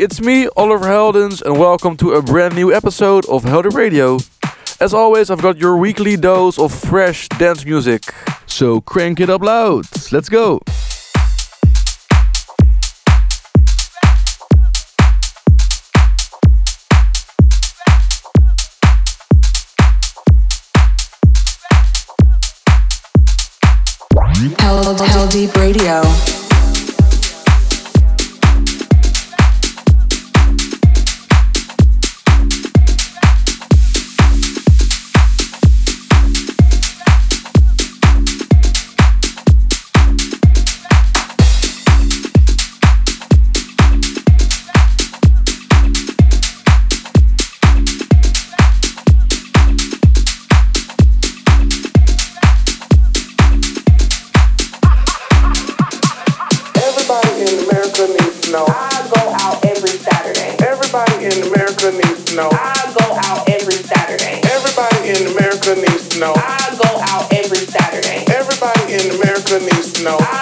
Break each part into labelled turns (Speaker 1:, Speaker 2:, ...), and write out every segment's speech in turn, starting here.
Speaker 1: it's
Speaker 2: me, Oliver Heldens, and welcome to a brand new episode of Heldeep Radio. As always, I've got your weekly dose of fresh dance music. So crank it up loud. Let's go.
Speaker 3: Held, Heldeep radio.
Speaker 4: America needs to know.
Speaker 5: I go out every Saturday.
Speaker 4: Everybody in America needs to know.
Speaker 5: I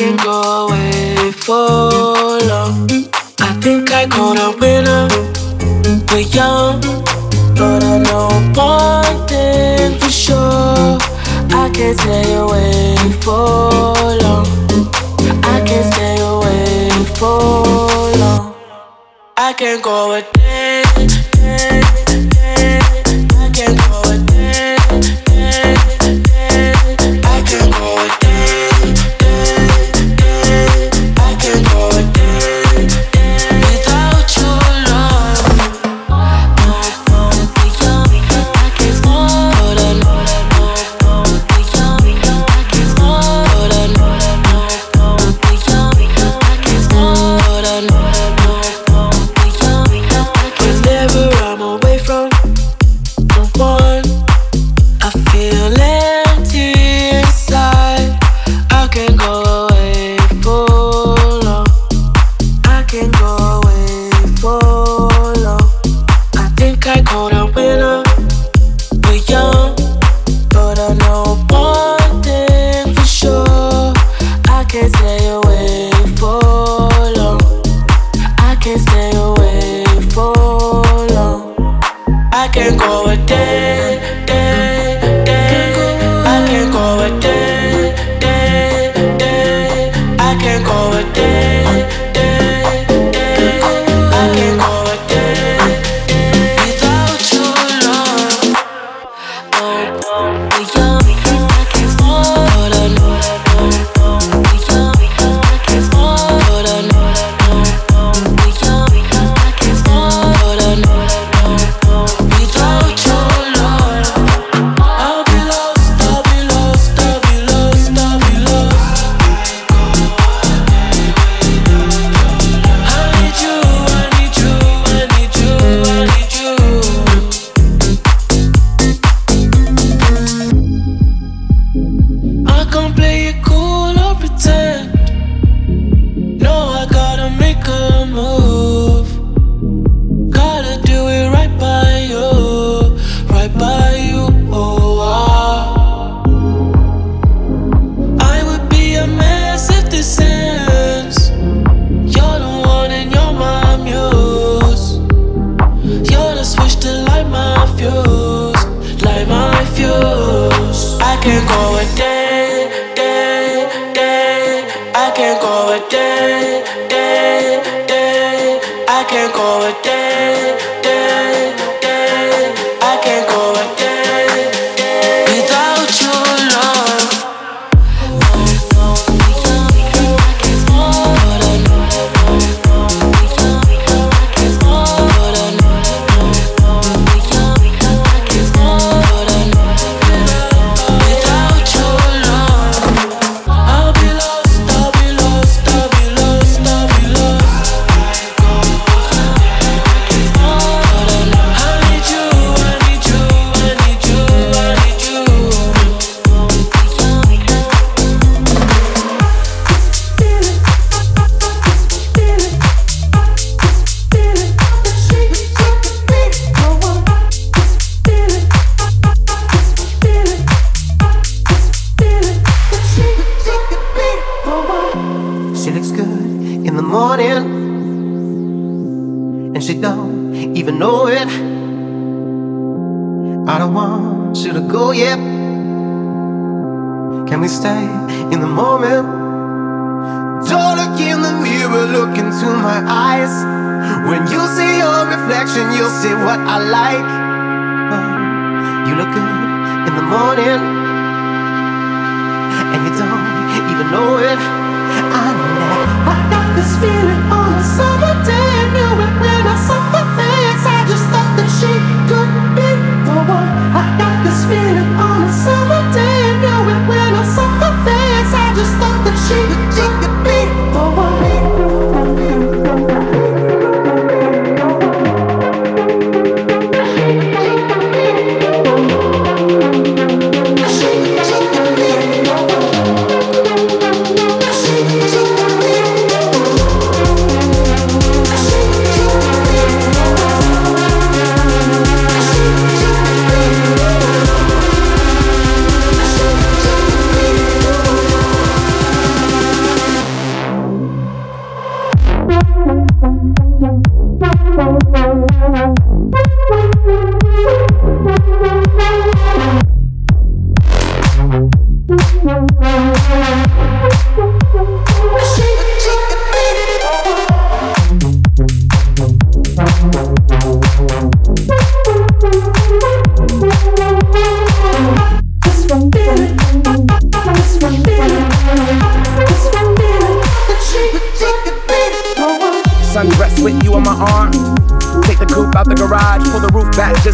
Speaker 6: can't go away for long. I think I caught a winner. We're young, but I know one thing for sure. I can't stay away for long. I can't stay away for long. I can't go a day. day.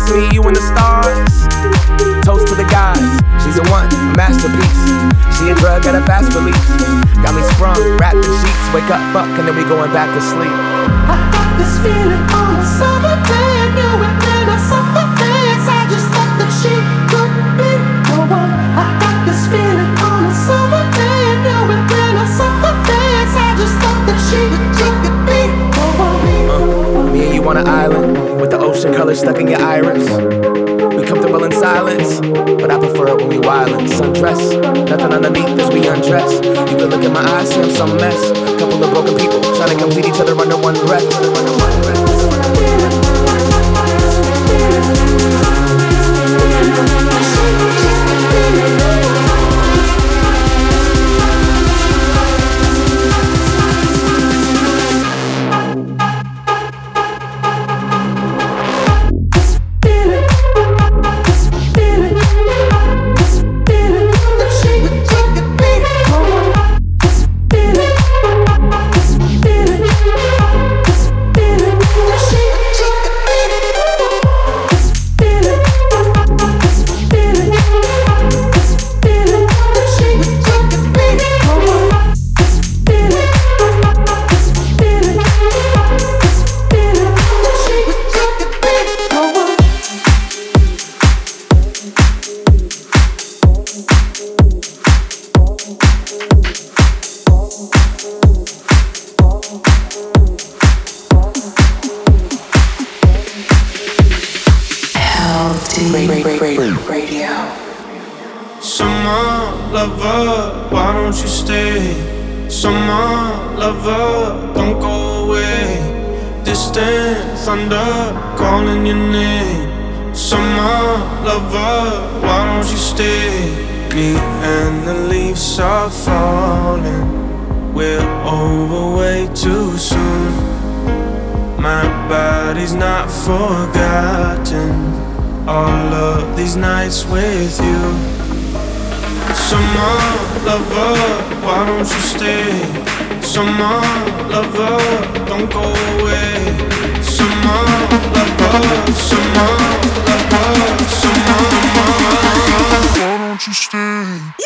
Speaker 7: Roof back, just me, you, and the stars. Toast to the guys, she's a one, a masterpiece. She a drug at a fast release. Got me sprung, wrapped in sheets, wake up, fuck, and then we going back to sleep.
Speaker 8: I got this feeling on a summer day. Knew it when I saw her face. I just thought that she could be the one. I got this feeling on a summer day. Knew it when I saw her face. I just thought that she could be the one.
Speaker 7: Uh, me and you on an island with the ocean color stuck in your iris. We comfortable in silence, but I prefer it when we wildin'. Sundress, nothing underneath as we undress. You can look in my eyes, see I'm some mess. Couple of broken people trying to complete each other under one breath. Under one breath.
Speaker 3: Radio.
Speaker 9: Summer lover, why don't you stay? Summer lover, don't go away. Distant thunder calling your name. Summer lover, why don't you stay? Me and the leaves are falling. We're over way too soon. My body's not forgotten. All of these nights with you. Summer lover, why don't you stay? Summer lover, don't go away. Summer lover, summer lover, summer lover, why don't you stay?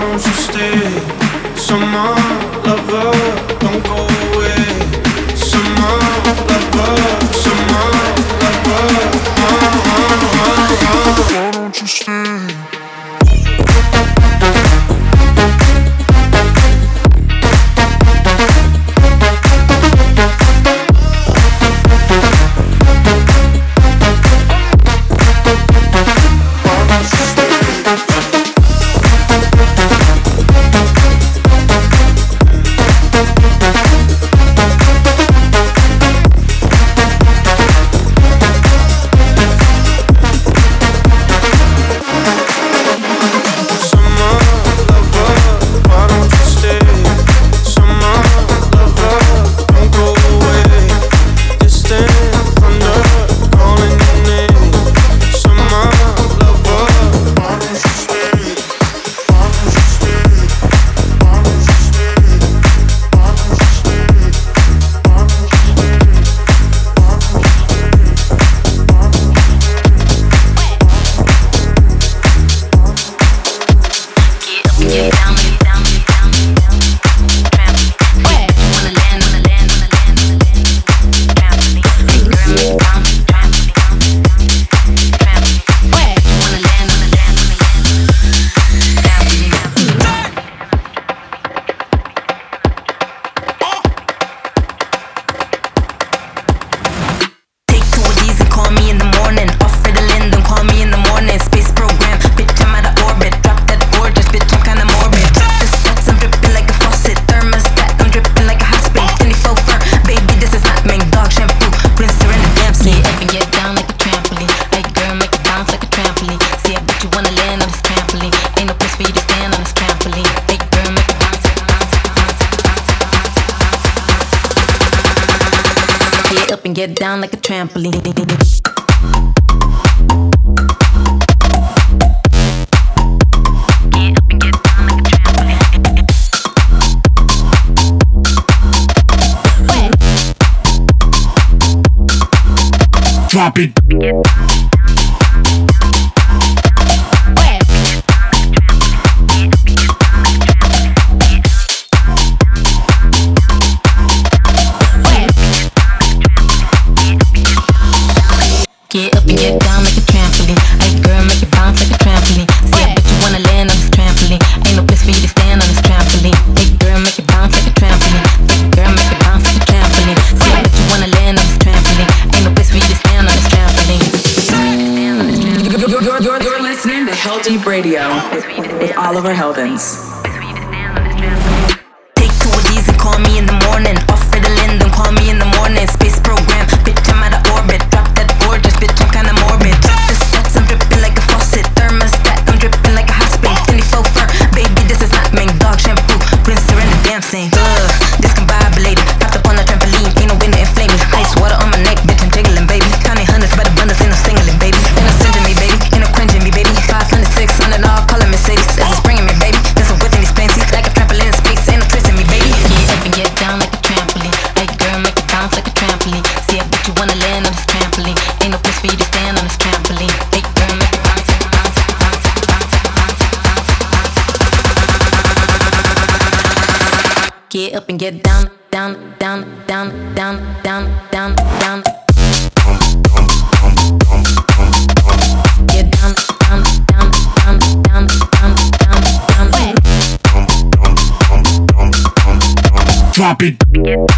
Speaker 9: Don't you stay? Summer lover,
Speaker 10: trampoline.
Speaker 3: with Oliver Heldens.
Speaker 10: up and get down, down, down, down, down, down, down, down. Get down, down, down, down, down, down, down, down.
Speaker 11: Drop it.
Speaker 10: Down.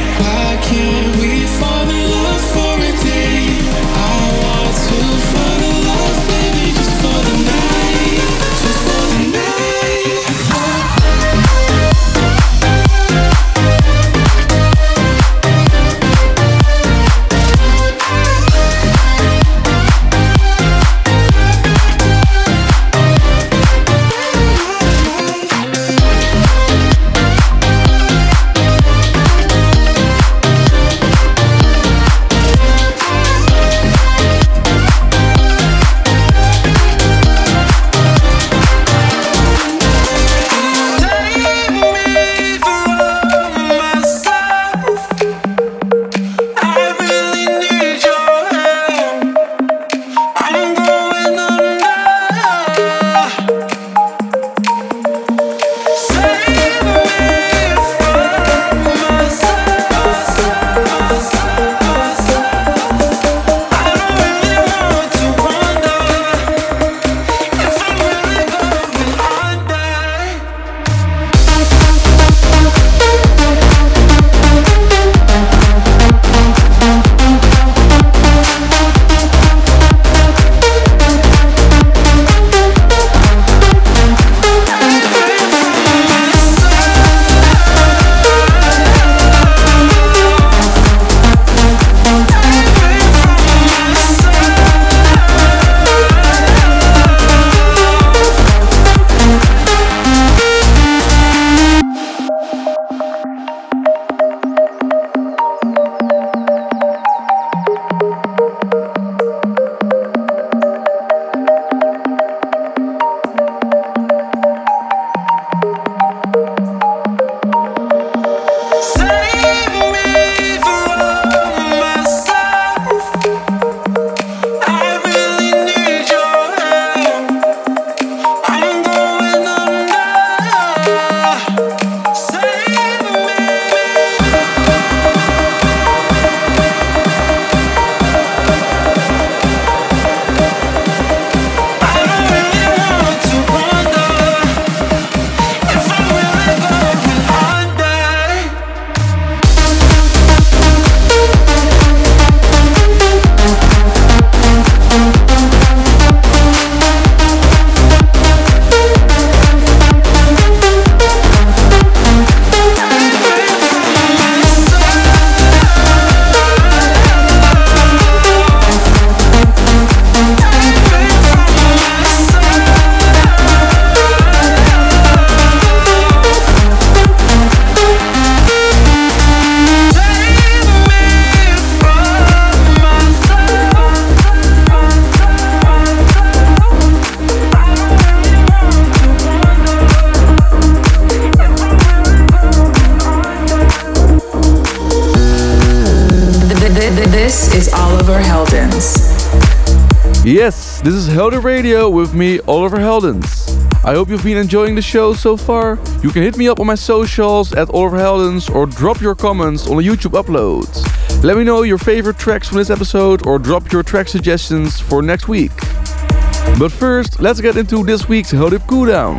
Speaker 2: Yes, this is Heldeep Radio with me, Oliver Heldens. I hope you've been enjoying the show so far. You can hit me up on my socials at Oliver Heldens or drop your comments on the YouTube uploads. Let me know your favorite tracks from this episode or drop your track suggestions for next week. But first, let's get into this week's Heldeep Cool Down.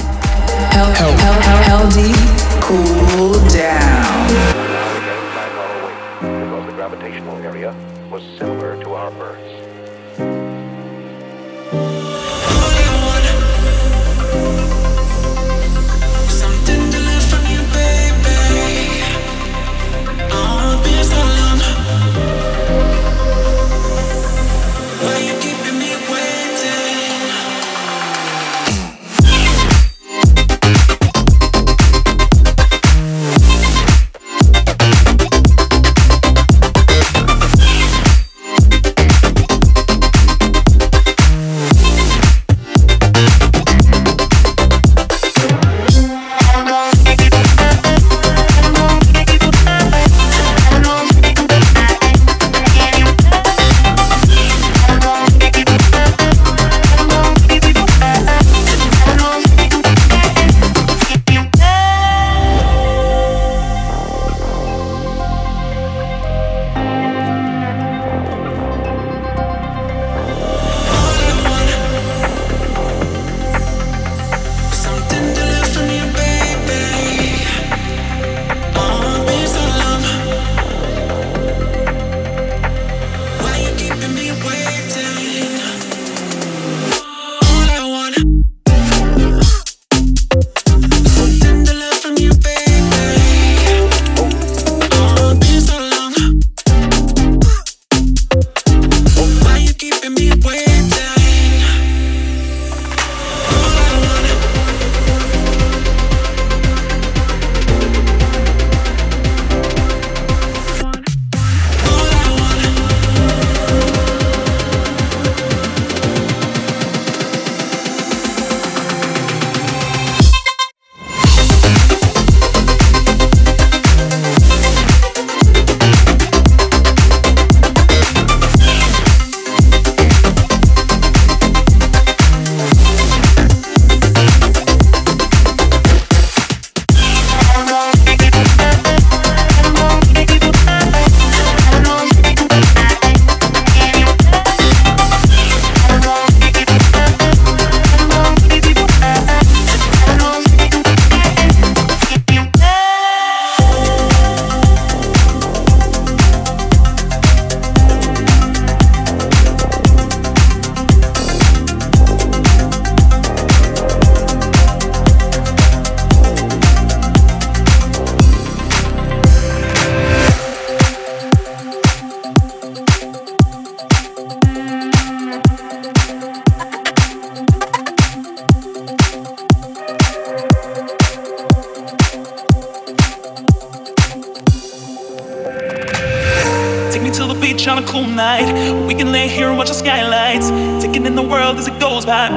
Speaker 12: We can lay here and watch the skylights. Taking in the world as it goes by.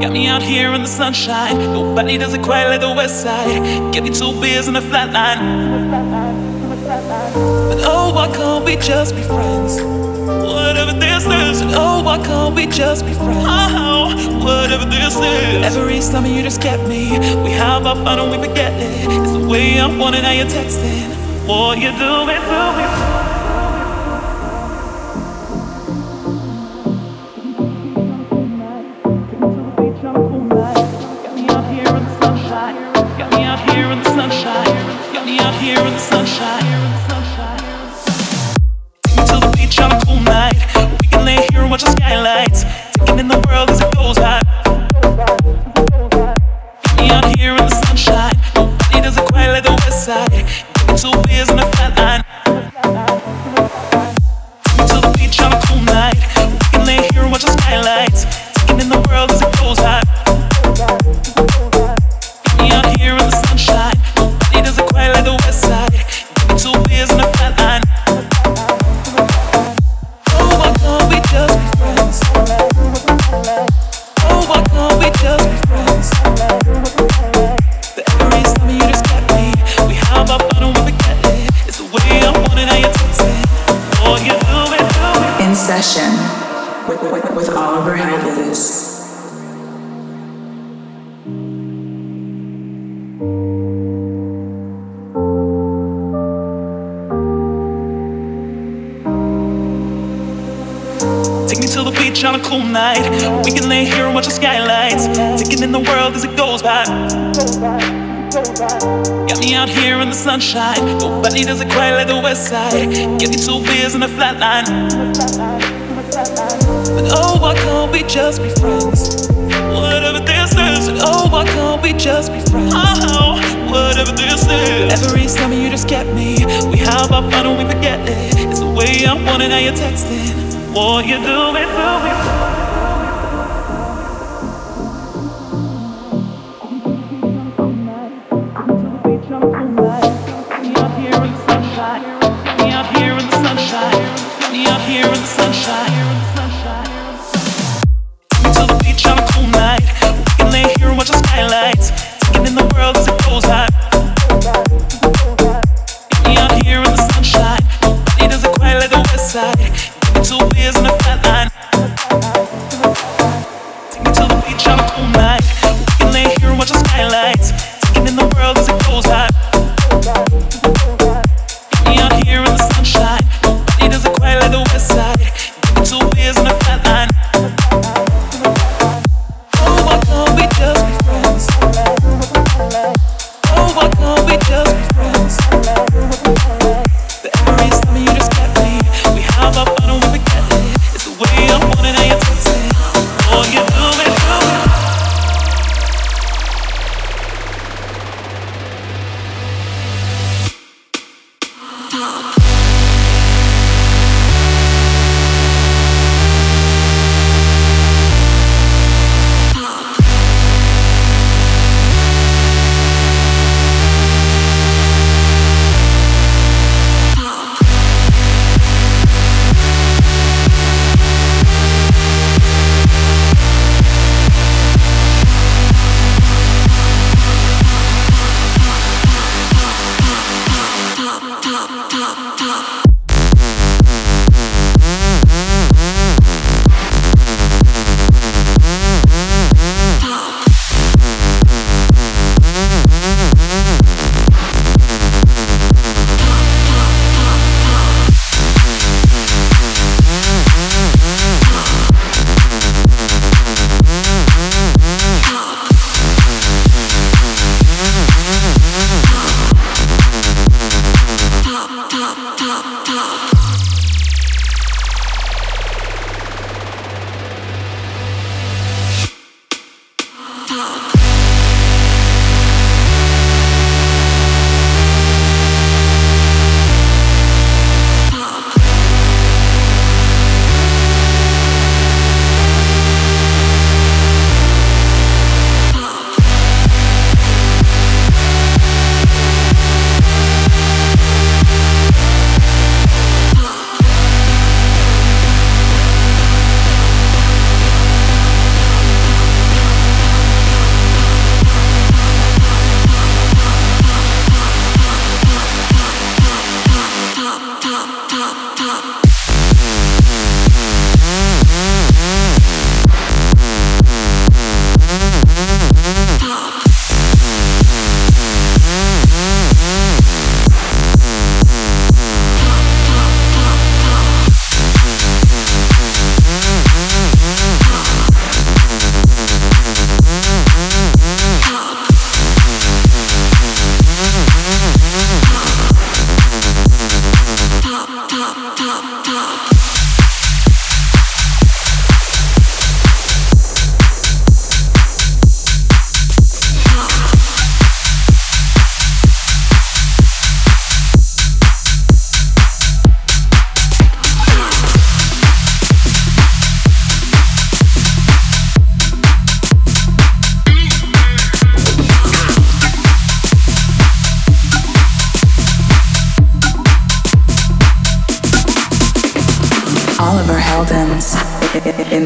Speaker 12: Got me out here in the sunshine. Nobody does it quite like the west side. Get me two beers and a flat line. But oh, why can't we just be friends? Whatever this is. And oh, why can't we just be friends? Oh, whatever this is. Every summer you just get me. We have our fun and we forget it. It's the way I want it, now you're texting. What you do it beach on a cool night. We can lay here and watch the skylights. Taking in the world as it goes by. Got me out here in the sunshine. Nobody does it quite like the west side. Give me two beers and a flat line. But oh, why can't we just be friends? Whatever this is, and oh, why can't we just be friends? Oh, whatever this is. Every summer you just get me. We have our fun and we forget it. It's the way I want it, now you're texting. What you doing to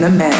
Speaker 12: the
Speaker 3: mix.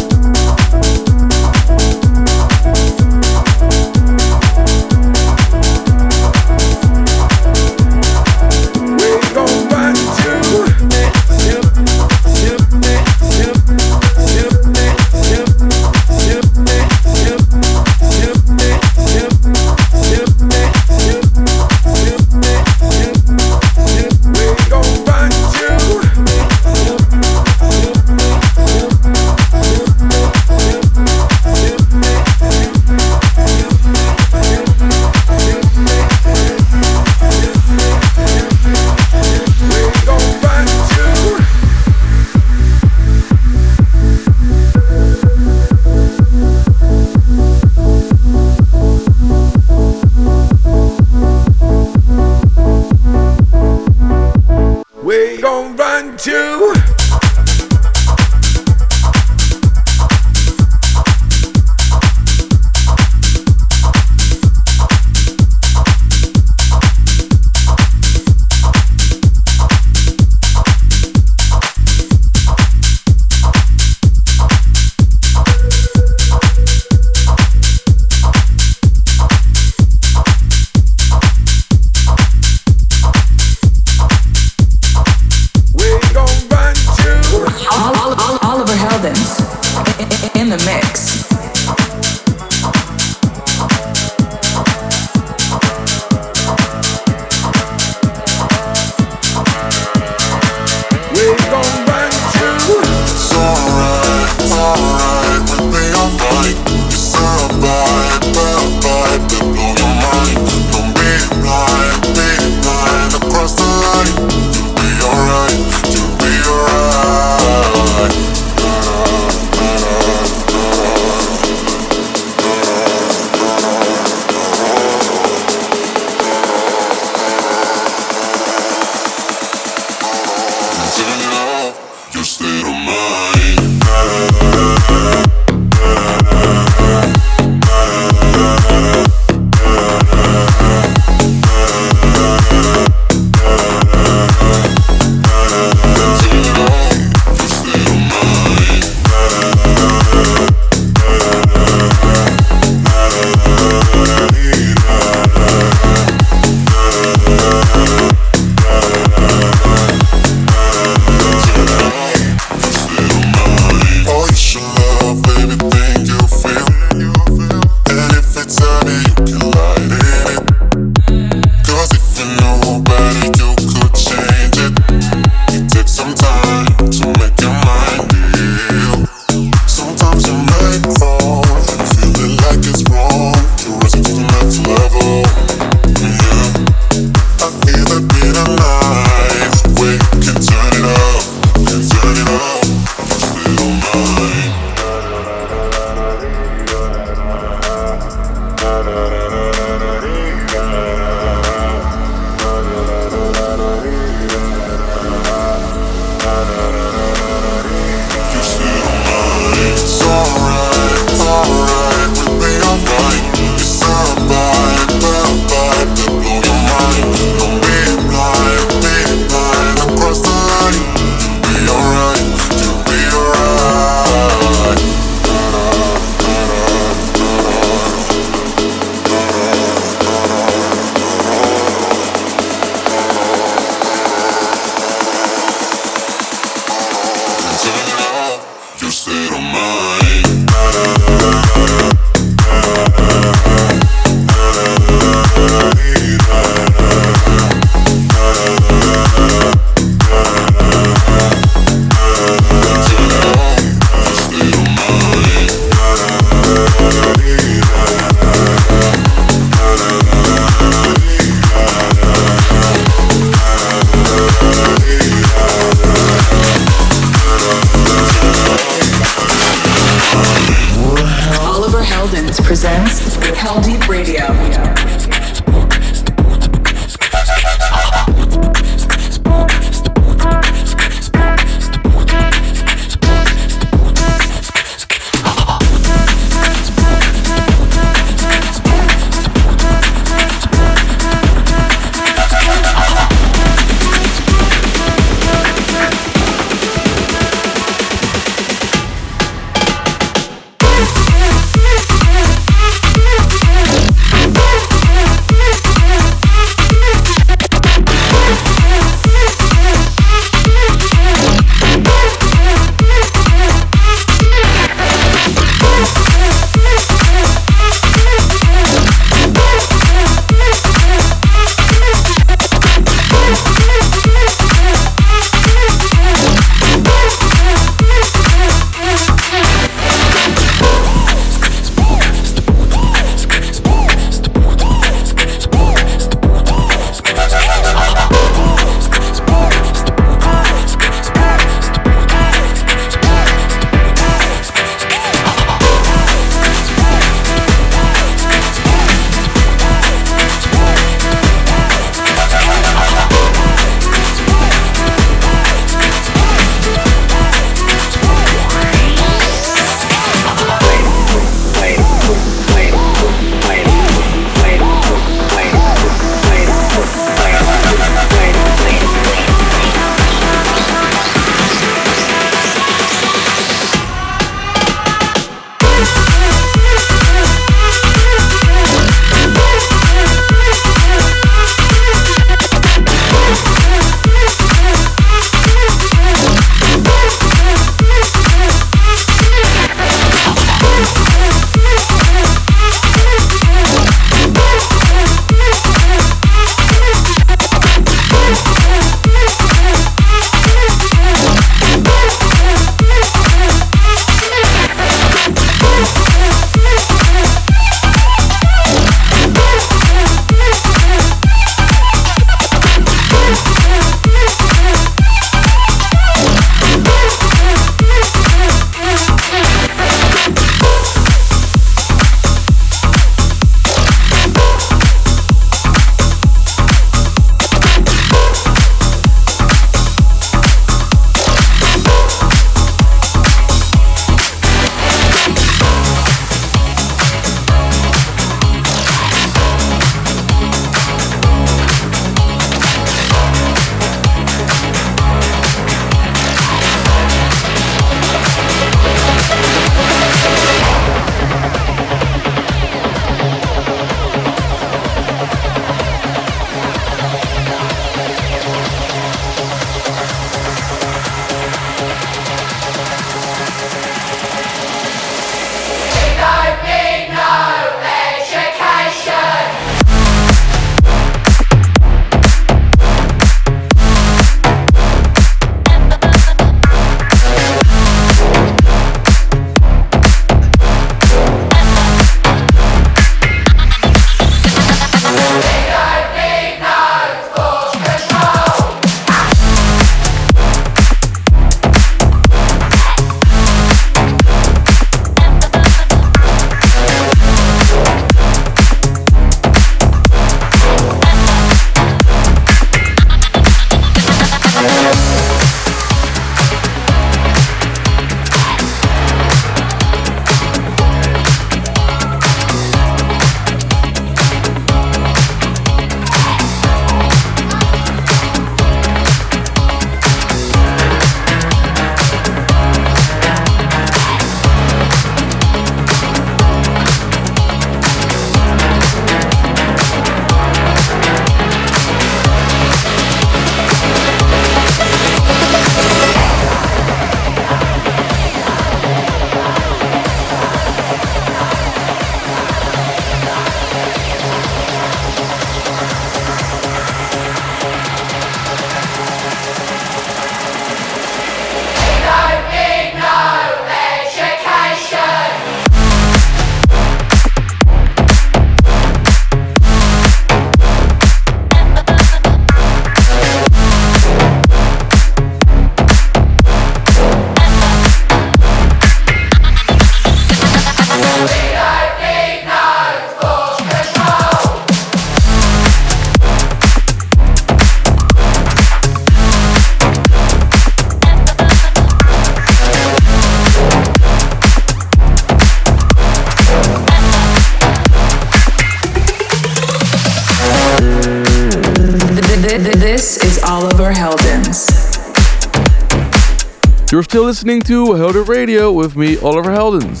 Speaker 11: You're still
Speaker 2: listening to Heldeep Radio with me, Oliver Heldens.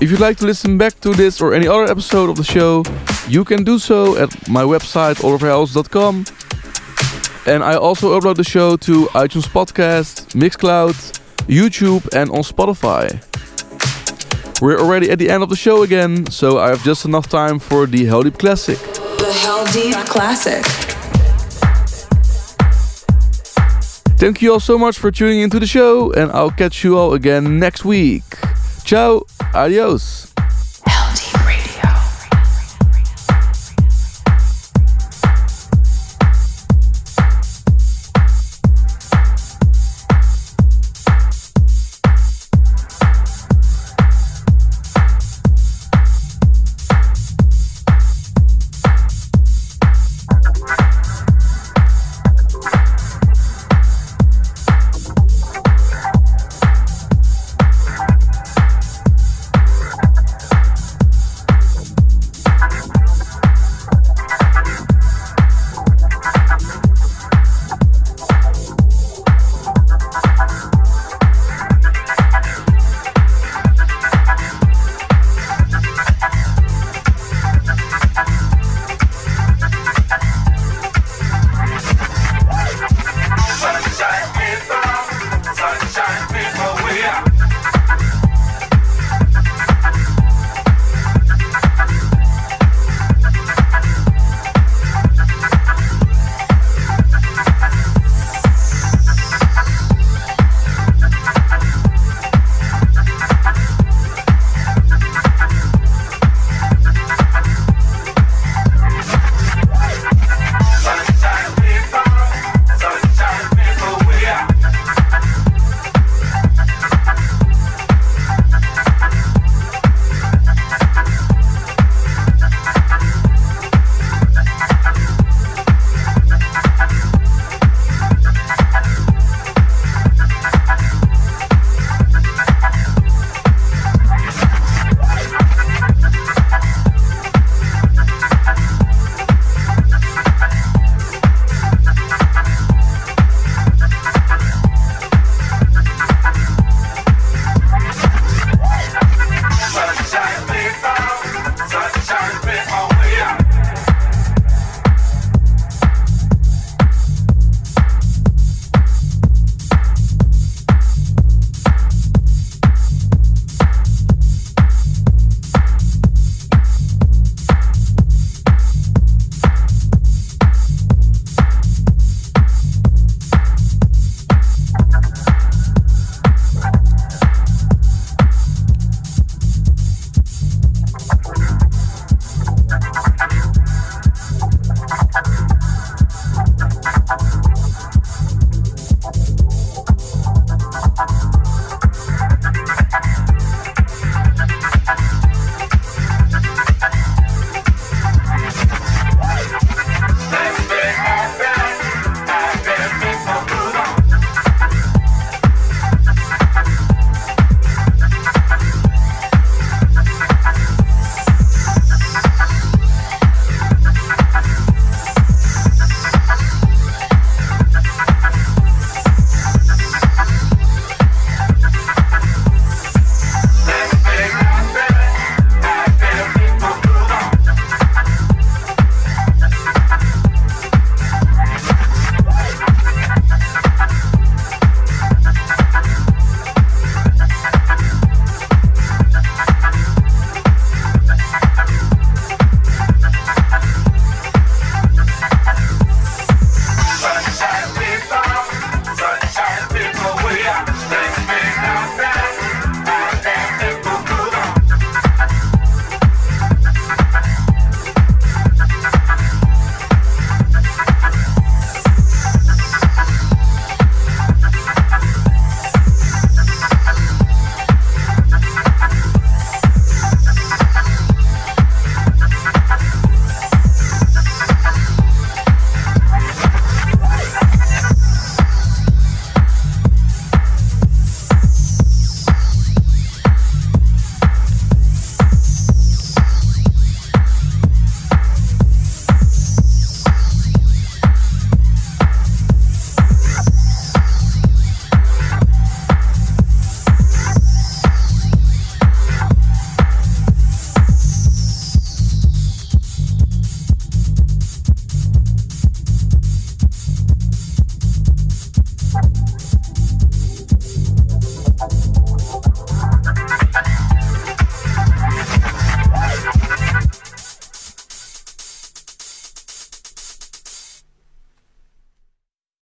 Speaker 2: If you'd like to listen back to this or any other episode of the show, you can do so at my website, oliverheldens.com. And I also upload the show to iTunes Podcast, Mixcloud, YouTube, and on Spotify. We're already at the end of the show again, so I have just enough time for the Heldeep Classic.
Speaker 3: The Heldeep Classic.
Speaker 2: Thank you all so much for tuning into the show, and I'll catch you all again next week. Ciao, adios.